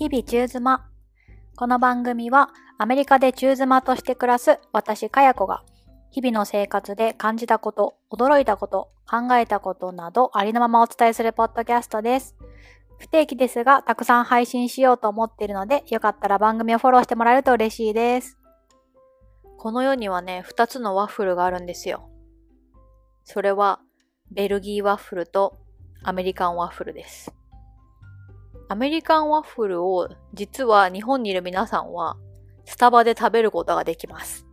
日々中妻。この番組はアメリカで中妻として暮らす私かや子が日々の生活で感じたこと、驚いたこと、考えたことなどありのままお伝えするポッドキャストです。不定期ですがたくさん配信しようと思っているのでよかったら番組をフォローしてもらえると嬉しいです。この世にはね、二つのワッフルがあるんですよ。それはベルギーワッフルとアメリカンワッフルです。アメリカンワッフルを実は日本にいる皆さんはスタバで食べることができます。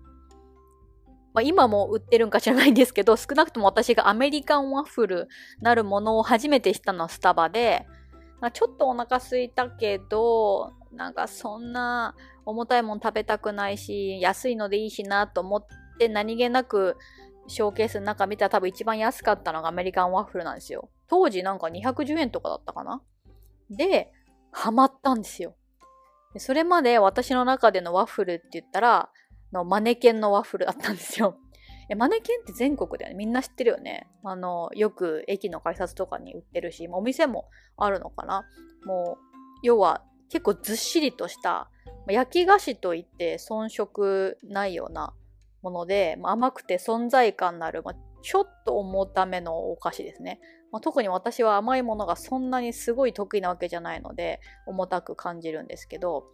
まあ、今も売ってるんか知らないんですけど、少なくとも私がアメリカンワッフルなるものを初めて知ったのはスタバで、まちょっとお腹空いたけど、なんかそんな重たいもん食べたくないし、安いのでいいしなと思って何気なくショーケースの中見たら多分一番安かったのがアメリカンワッフルなんですよ。当時なんか210円とかだったかなで、ハマったんですよ。それまで私の中でのワッフルって言ったら、のマネケンのワッフルだったんですよ。えマネケンって全国だよね。みんな知ってるよね。あの、よく駅の改札とかに売ってるし、お店もあるのかな。もう、要は結構ずっしりとした、焼き菓子といって遜色ないようなもので、甘くて存在感のある、ま、ちょっと重ためのお菓子ですね。まあ、特に私は甘いものがそんなにすごい得意なわけじゃないので重たく感じるんですけど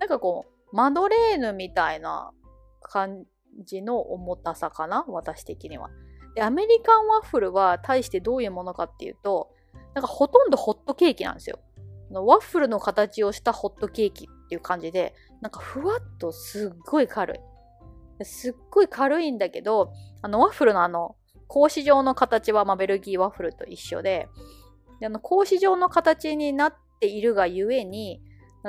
なんかこうマドレーヌみたいな感じの重たさかな？私的には。でアメリカンワッフルは対してどういうものかっていうとなんかほとんどホットケーキなんですよ。ワッフルの形をしたホットケーキっていう感じでなんかふわっとすっごい軽い。すっごい軽いんだけどあのワッフルのあの格子状の形は、まあ、ベルギーワッフルと一緒でであの格子状の形になっているがゆえに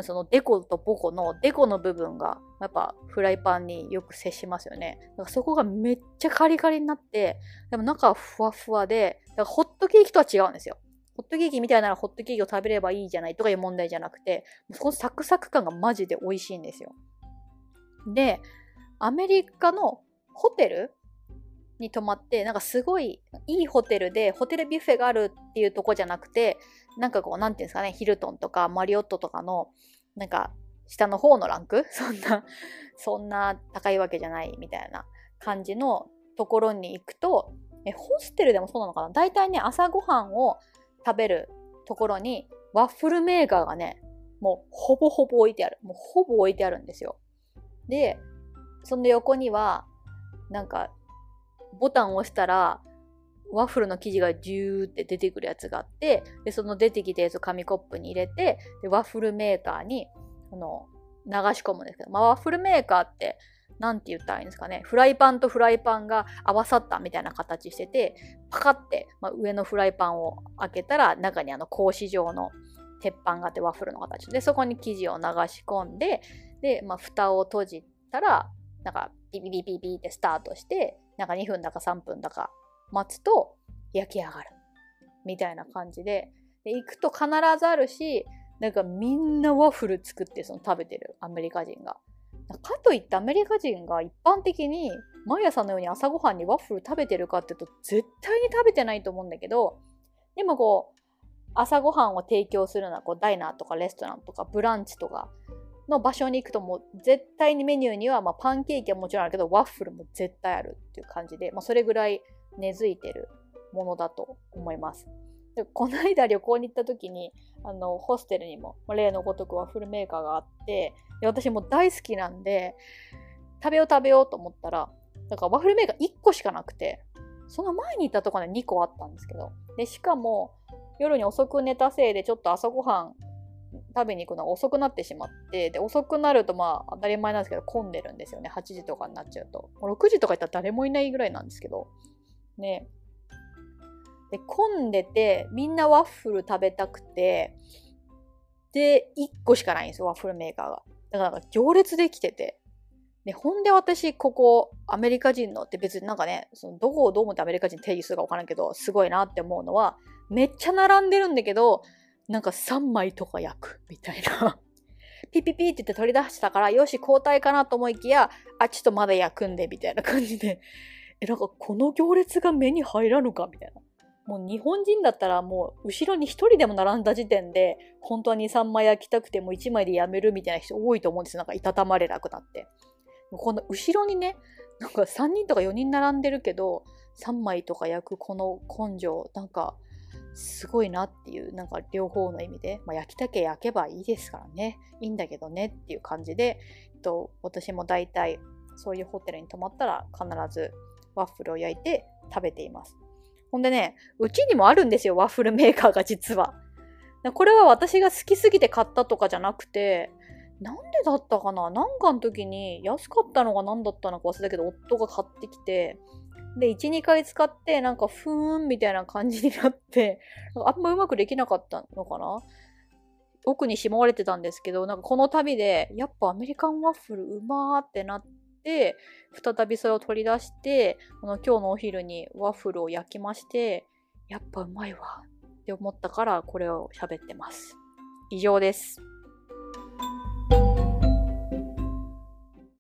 そのデコとボコのデコの部分がやっぱフライパンによく接しますよね。だからそこがめっちゃカリカリになってでも中はふわふわでだからホットケーキとは違うんですよ。ホットケーキみたいならホットケーキを食べればいいじゃないとかいう問題じゃなくてそのサクサク感がマジで美味しいんですよ。でアメリカのホテルに泊まってなんかすごいいいホテルでホテルビュッフェがあるっていうとこじゃなくてなんかこうなんていうんですかねヒルトンとかマリオットとかのなんか下の方のランク？そんなそんな高いわけじゃないみたいな感じのところに行くとえホステルでもそうなのかな？大体ね朝ごはんを食べるところにワッフルメーカーがねもうほぼほぼ置いてある。もうほぼ置いてあるんですよ。でその横にはなんかボタンを押したらワッフルの生地がジューって出てくるやつがあってでその出てきたやつを紙コップに入れてでワッフルメーカーにあの流し込むんですけど、まあ、ワッフルメーカーって何て言ったらいいんですかねフライパンとフライパンが合わさったみたいな形しててパカって、まあ、上のフライパンを開けたら中にあの格子状の鉄板があってワッフルの形でそこに生地を流し込んでで、まあ、蓋を閉じたらなんかビビビビビってスタートしてなんか2分だか3分だか待つと焼き上がる。みたいな感じで。で行くと必ずあるしなんかみんなワッフル作ってその食べてる。アメリカ人が。かといってアメリカ人が一般的に毎朝のように朝ごはんにワッフル食べてるかっていうと絶対に食べてないと思うんだけどでもこう朝ごはんを提供するのはこうダイナーとかレストランとかブランチとかの場所に行くともう絶対にメニューにはまあパンケーキはもちろんあるけどワッフルも絶対あるっていう感じで、まあ、それぐらい根付いてるものだと思います。でこの間旅行に行った時にあのホステルにも例のごとくワッフルメーカーがあってで私も大好きなんで食べよう食べようと思ったらだかワッフルメーカー1個しかなくてその前に行ったところに2個あったんですけどでしかも夜に遅く寝たせいでちょっと朝ごはん食べに行くのが遅くなってしまってで遅くなるとまあ当たり前なんですけど混んでるんですよね。8時とかになっちゃうと。もう6時とか行ったら誰もいないぐらいなんですけど。ね。で混んでてみんなワッフル食べたくてで1個しかないんですよワッフルメーカーが。だから行列できてて。でほんで私ここアメリカ人のって別になんかねそのどこをどう思ってアメリカ人定義するか分からんけどすごいなって思うのはめっちゃ並んでるんだけどなんか3枚とか焼く みたいな。ピピピって言って取り出したから、よし、交代かなと思いきや、あ、ちょっとまだ焼くんで、みたいな感じで。え、なんかこの行列が目に入らぬかみたいなもう日本人だったらもう後ろに一人でも並んだ時点で、本当は2、3枚焼きたくても1枚でやめるみたいな人多いと思うんですよ。なんかいたたまれなくなって。この後ろにね、なんか3人とか4人並んでるけど、3枚とか焼くこの根性、なんかすごいなっていう、なんか両方の意味で、まあ、焼きたけ焼けばいいですからね、いいんだけどねっていう感じで、えっと、私も大体そういうホテルに泊まったら必ずワッフルを焼いて食べています。ほんでね、うちにもあるんですよ、ワッフルメーカーが実は。これは私が好きすぎて買ったとかじゃなくて、なんでだったかな？なんかの時に安かったのが何だったのか忘れたけど、夫が買ってきて、で、1、2回使って、なんか、ふーんみたいな感じになって、あんまうまくできなかったのかな？奥にしまわれてたんですけど、なんかこの旅で、やっぱアメリカンワッフルうまーってなって、再びそれを取り出して、この今日のお昼にワッフルを焼きまして、やっぱうまいわって思ったから、これを喋ってます。以上です。